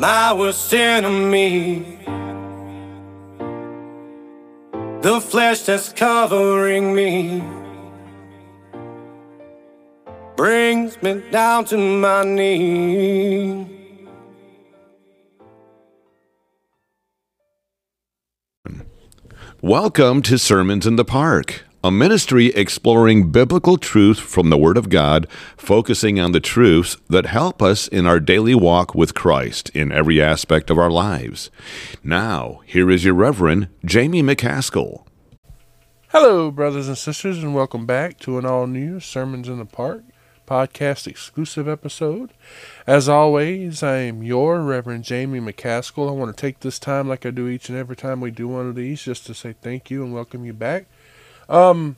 my worst enemy. The flesh that's covering me brings me down to my knees. Welcome to Sermons in the Park, a ministry exploring biblical truth from the Word of God, focusing on the truths that help us in our daily walk with Christ in every aspect of our lives. Now, here is your Reverend Jamie McCaskill. Hello, brothers and sisters, and welcome back to an all new Sermons in the Park podcast exclusive episode. As always, I am your Reverend Jamie McCaskill. I want to take this time, like I do each and every time we do one of these, just to say thank you and welcome you back. Um,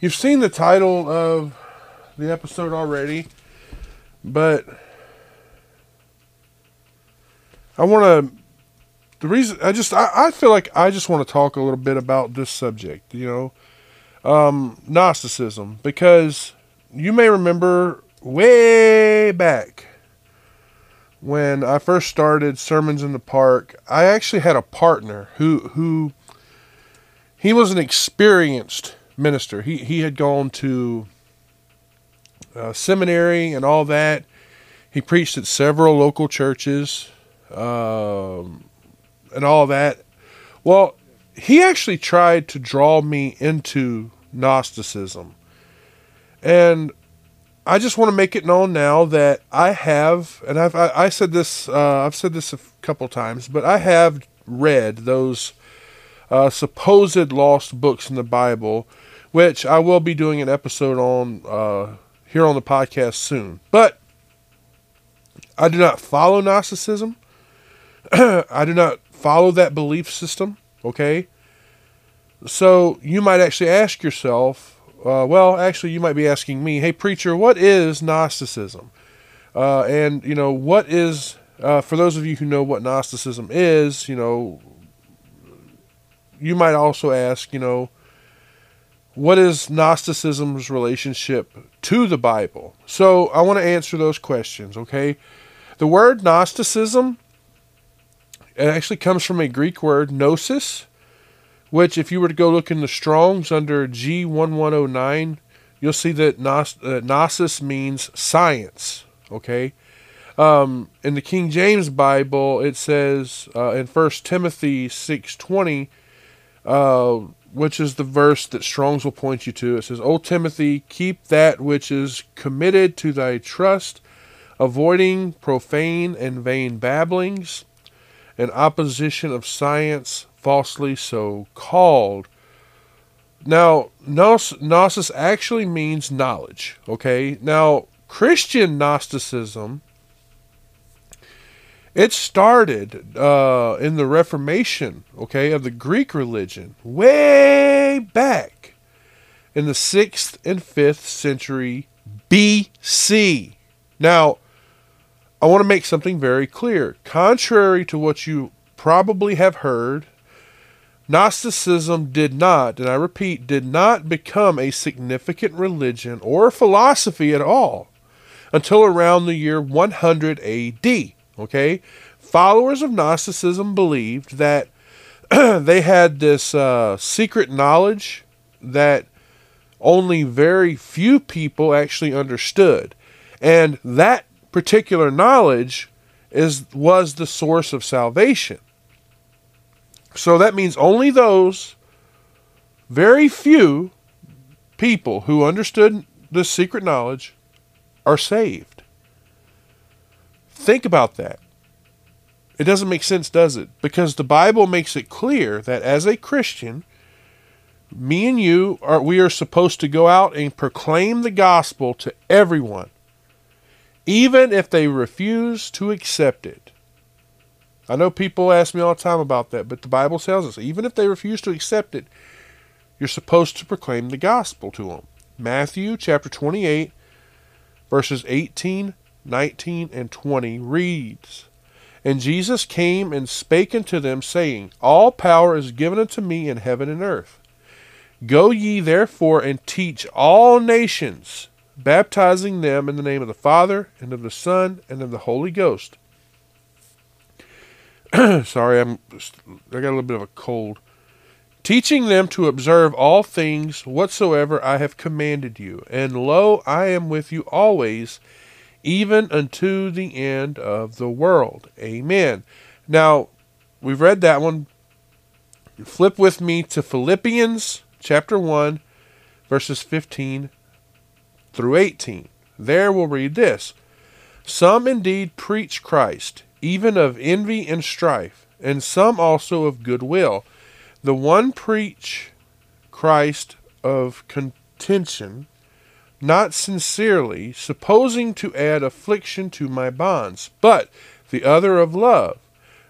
you've seen the title of the episode already, but I want to. The reason I just I, I feel like I just want to talk a little bit about this subject. You know, um, Gnosticism, because you may remember way back when I first started Sermons in the Park, I actually had a partner who who he was an experienced minister. He he had gone to uh, seminary and all that. He preached at several local churches um, and all that. Well, he actually tried to draw me into Gnosticism. And I just want to make it known now that I have, and I've I, I said this, uh, I've said this a couple times, but I have read those uh, supposed lost books in the Bible, which I will be doing an episode on uh, here on the podcast soon. But I do not follow Gnosticism. I do not follow that belief system. Okay. So you might actually ask yourself, uh, well, actually, you might be asking me, hey, preacher, what is Gnosticism? Uh, and, you know, what is, uh, for those of you who know what Gnosticism is, you know, you might also ask, you know, what is Gnosticism's relationship to the Bible? So I want to answer those questions, okay? The word Gnosticism it actually comes from a Greek word, gnosis, which, if you were to go look in the Strongs under G1109, you'll see that uh, gnosis means science. Okay. Um, in the King James Bible, it says uh, in First Timothy six twenty, uh, which is the verse that Strong's will point you to. It says, "O Timothy, keep that which is committed to thy trust, avoiding profane and vain babblings, and opposition of science, falsely so called." Now, gnosis actually means knowledge. Okay. Now, Christian Gnosticism it started uh, in the Reformation, okay, of the Greek religion, way back in the 6th and 5th century BC. Now, I want to make something very clear. Contrary to what you probably have heard, Gnosticism did not, and I repeat, did not become a significant religion or philosophy at all until around the year 100 AD. Okay? Followers of Gnosticism believed that they had this uh, secret knowledge that only very few people actually understood. And that particular knowledge is was the source of salvation. So that means only those very few people who understood this secret knowledge are saved. Think about that. It doesn't make sense, does it? Because the Bible makes it clear that as a Christian, me and you are we are supposed to go out and proclaim the gospel to everyone, even if they refuse to accept it. I know people ask me all the time about that, but the Bible tells us even if they refuse to accept it, you're supposed to proclaim the gospel to them. Matthew chapter 28, verses 18 19 and 20 reads And Jesus came and spake unto them, saying, All power is given unto me in heaven and earth. Go ye therefore and teach all nations, baptizing them in the name of the Father, and of the Son, and of the Holy Ghost. Sorry, I'm I got a little bit of a cold. Teaching them to observe all things whatsoever I have commanded you. And lo, I am with you always, even unto the end of the world. Amen. Now, we've read that one. Flip with me to Philippians chapter 1, verses 15 through 18. There we'll read this Some indeed preach Christ, even of envy and strife, and some also of goodwill. The one preach Christ of contention, not sincerely, supposing to add affliction to my bonds, but the other of love,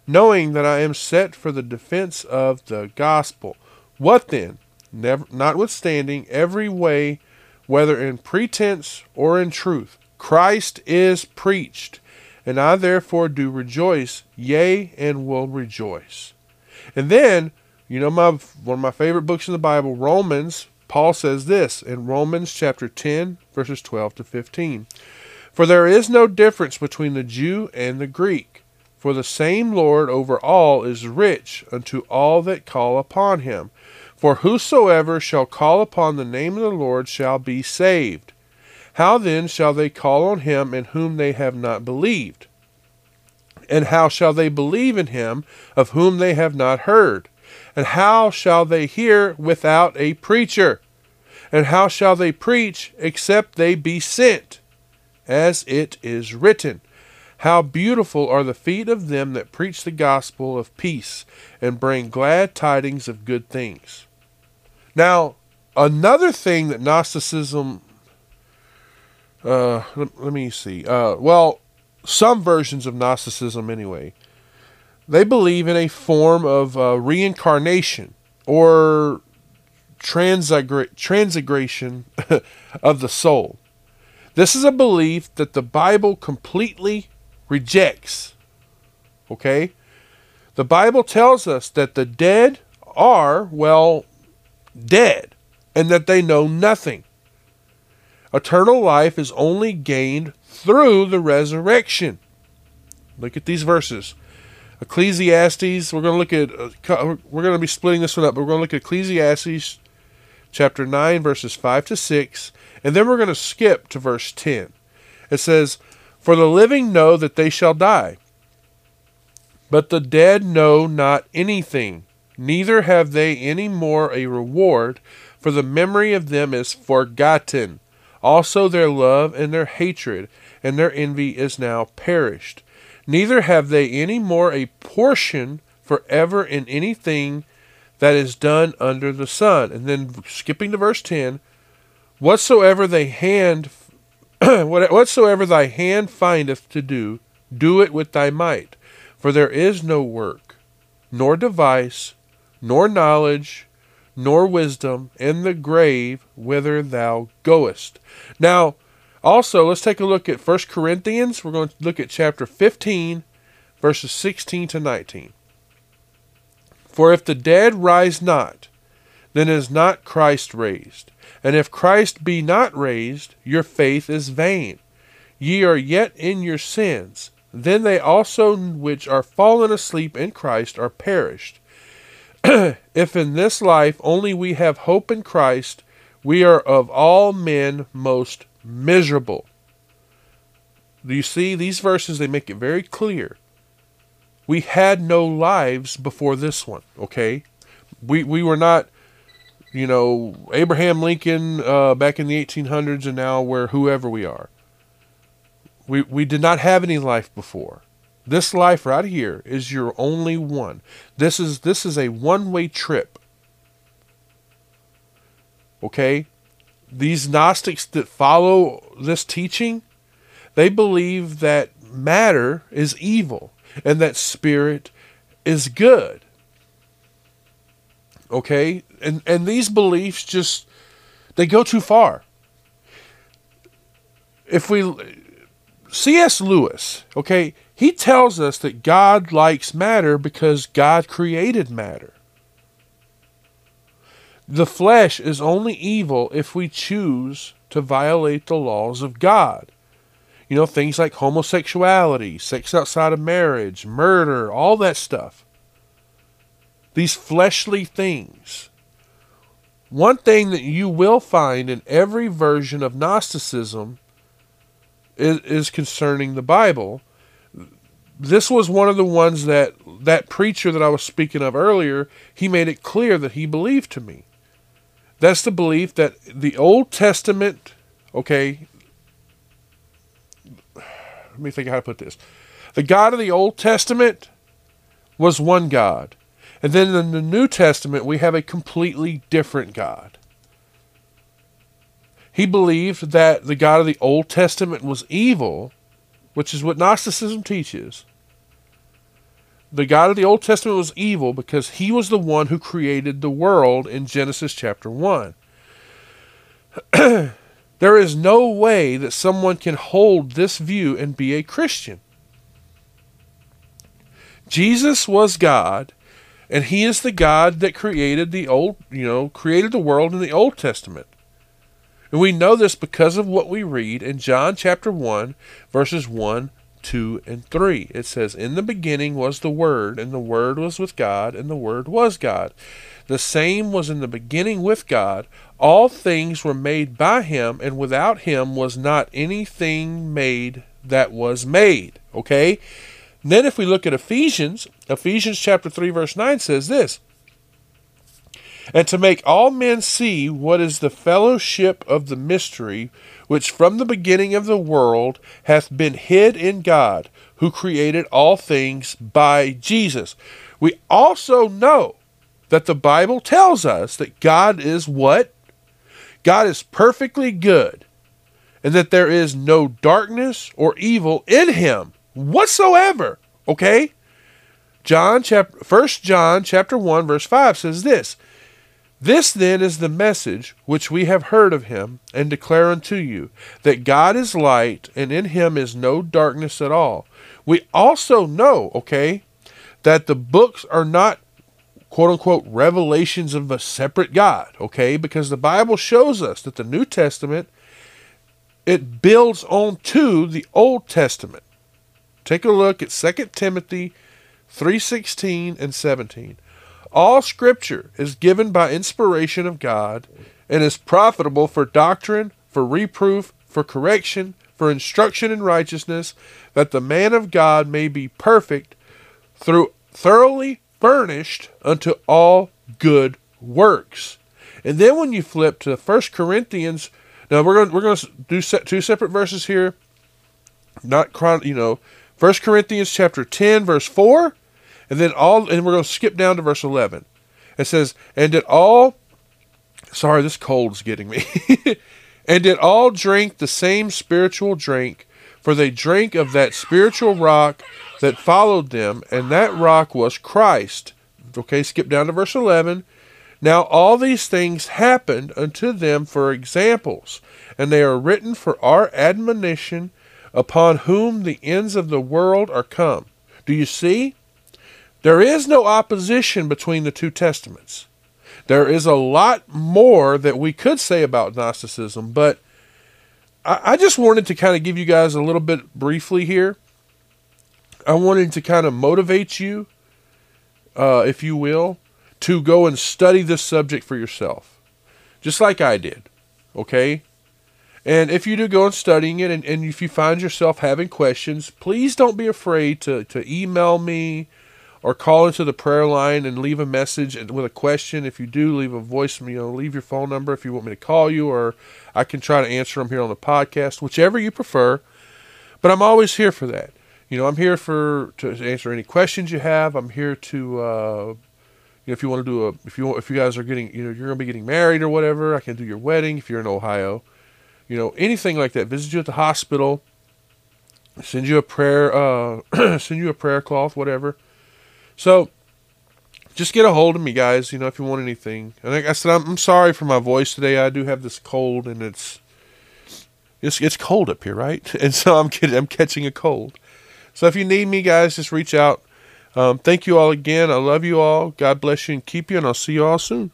knowing that I am set for the defense of the gospel. What then? Never, notwithstanding every way, whether in pretense or in truth, Christ is preached, and I therefore do rejoice, yea, and will rejoice. And then, you know, my one of my favorite books in the Bible, Romans. Paul says this in Romans chapter 10, verses 12 to 15. For there is no difference between the Jew and the Greek, for the same Lord over all is rich unto all that call upon him. For whosoever shall call upon the name of the Lord shall be saved. How then shall they call on him in whom they have not believed? And how shall they believe in him of whom they have not heard? And how shall they hear without a preacher? And how shall they preach except they be sent? As it is written, How beautiful are the feet of them that preach the gospel of peace and bring glad tidings of good things. Now, another thing that Gnosticism, uh, let, me see, uh, well, some versions of Gnosticism anyway, they believe in a form of uh, reincarnation or transagra- transgression of the soul. This is a belief that the Bible completely rejects. Okay? The Bible tells us that the dead are, well, dead, and that they know nothing. Eternal life is only gained through the resurrection. Look at these verses. Ecclesiastes, we're going to look at, uh, we're going to be splitting this one up, but we're going to look at Ecclesiastes chapter 9, verses 5 to 6, and then we're going to skip to verse 10. It says, For the living know that they shall die, but the dead know not anything, neither have they any more a reward, for the memory of them is forgotten. Also their love and their hatred and their envy is now perished. Neither have they any more a portion forever in anything that is done under the sun. And then skipping to verse 10, whatsoever they hand whatsoever thy hand findeth to do, do it with thy might. For there is no work, nor device, nor knowledge, nor wisdom in the grave whither thou goest. Now, also, let's take a look at 1 Corinthians. We're going to look at chapter 15, verses 16 to 19. For if the dead rise not, then is not Christ raised. And if Christ be not raised, your faith is vain. Ye are yet in your sins. Then they also which are fallen asleep in Christ are perished. if in this life only we have hope in Christ, we are of all men most miserable. Do you see these verses? They make it very clear. We had no lives before this one, okay? We, we were not, you know, Abraham Lincoln uh, back in the 1800s and now we're whoever we are. We, we did not have any life before. This life right here is your only one. This is this is a one-way trip. Okay? These Gnostics that follow this teaching, they believe that matter is evil and that spirit is good. Okay? And and these beliefs just they go too far. If we C.S. Lewis, okay, he tells us that God likes matter because God created matter. The flesh is only evil if we choose to violate the laws of God. You know, things like homosexuality, sex outside of marriage, murder, all that stuff. These fleshly things. One thing that you will find in every version of Gnosticism is, is concerning the Bible. This was one of the ones that that preacher that I was speaking of earlier, he made it clear that he believed to me. That's the belief that the Old Testament, okay, let me think how to put this. The God of the Old Testament was one God. And then in the New Testament, we have a completely different God. He believed that the God of the Old Testament was evil, which is what Gnosticism teaches. The God of the Old Testament was evil because he was the one who created the world in Genesis chapter 1. there is no way that someone can hold this view and be a Christian. Jesus was God, and he is the God that created the old, you know, created the world in the Old Testament. And we know this because of what we read in John chapter 1, verses 1, 2, and 3. It says, In the beginning was the Word, and the Word was with God, and the Word was God. The same was in the beginning with God. All things were made by him, and without him was not anything made that was made. Okay? And then if we look at Ephesians, Ephesians chapter 3 verse 9 says this, and to make all men see what is the fellowship of the mystery which from the beginning of the world hath been hid in God, who created all things by Jesus. We also know that the Bible tells us that God is what? God is perfectly good, and that there is no darkness or evil in him whatsoever. Okay? John chapter First John chapter 1 verse 5 says this. This then is the message which we have heard of him and declare unto you that God is light and in him is no darkness at all. We also know, okay, that the books are not quote unquote revelations of a separate God, okay? Because the Bible shows us that the New Testament it builds on to the Old Testament. Take a look at 2 Timothy 3:16 and 17. All scripture is given by inspiration of God and is profitable for doctrine, for reproof, for correction, for instruction in righteousness, that the man of God may be perfect, through thoroughly furnished unto all good works. And then when you flip to 1 Corinthians, now we're going we're going to do two separate verses here. Not chron, you know, 1 Corinthians chapter 10 verse 4 and then all and we're going to skip down to verse 11. It says, "And did all Sorry, this cold's getting me. and did all drink the same spiritual drink, for they drank of that spiritual rock that followed them, and that rock was Christ. Okay, skip down to verse 11. Now all these things happened unto them for examples, and they are written for our admonition, upon whom the ends of the world are come. Do you see? There is no opposition between the two testaments. There is a lot more that we could say about Gnosticism, but I, just wanted to kind of give you guys a little bit briefly here. I wanted to kind of motivate you, uh, if you will, to go and study this subject for yourself, just like I did. Okay? And if you do go and studying it, and, and if you find yourself having questions, please don't be afraid to, to email me or call into the prayer line and leave a message with a question. If you do, leave a voice, you know, leave your phone number if you want me to call you, or I can try to answer them here on the podcast, whichever you prefer. But I'm always here for that. You know, I'm here for to answer any questions you have. I'm here to, uh, you know, if you want to do a, if you if you guys are getting, you know, you're gonna be getting married or whatever, I can do your wedding if you're in Ohio. You know, anything like that. Visit you at the hospital. Send you a prayer, uh, send you a prayer cloth, whatever so just get a hold of me, guys. You know, if you want anything. And like I said, I'm, I'm sorry for my voice today. I do have this cold, and it's it's it's cold up here, right? And so I'm getting, I'm catching a cold. So if you need me, guys, just reach out. Um, thank you all again. I love you all. God bless you and keep you, and I'll see you all soon.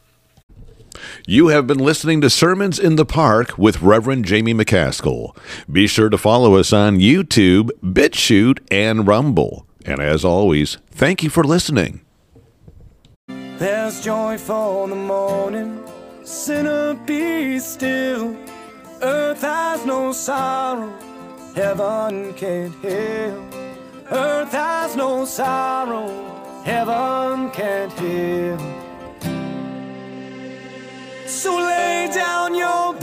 You have been listening to Sermons in the Park with Reverend Jamie McCaskill. Be sure to follow us on YouTube, BitChute, and Rumble. And as always, thank you for listening. There's joy for the morning, sinner be still. Earth has no sorrow, heaven can't heal. Earth has no sorrow, heaven can't heal. So lay down your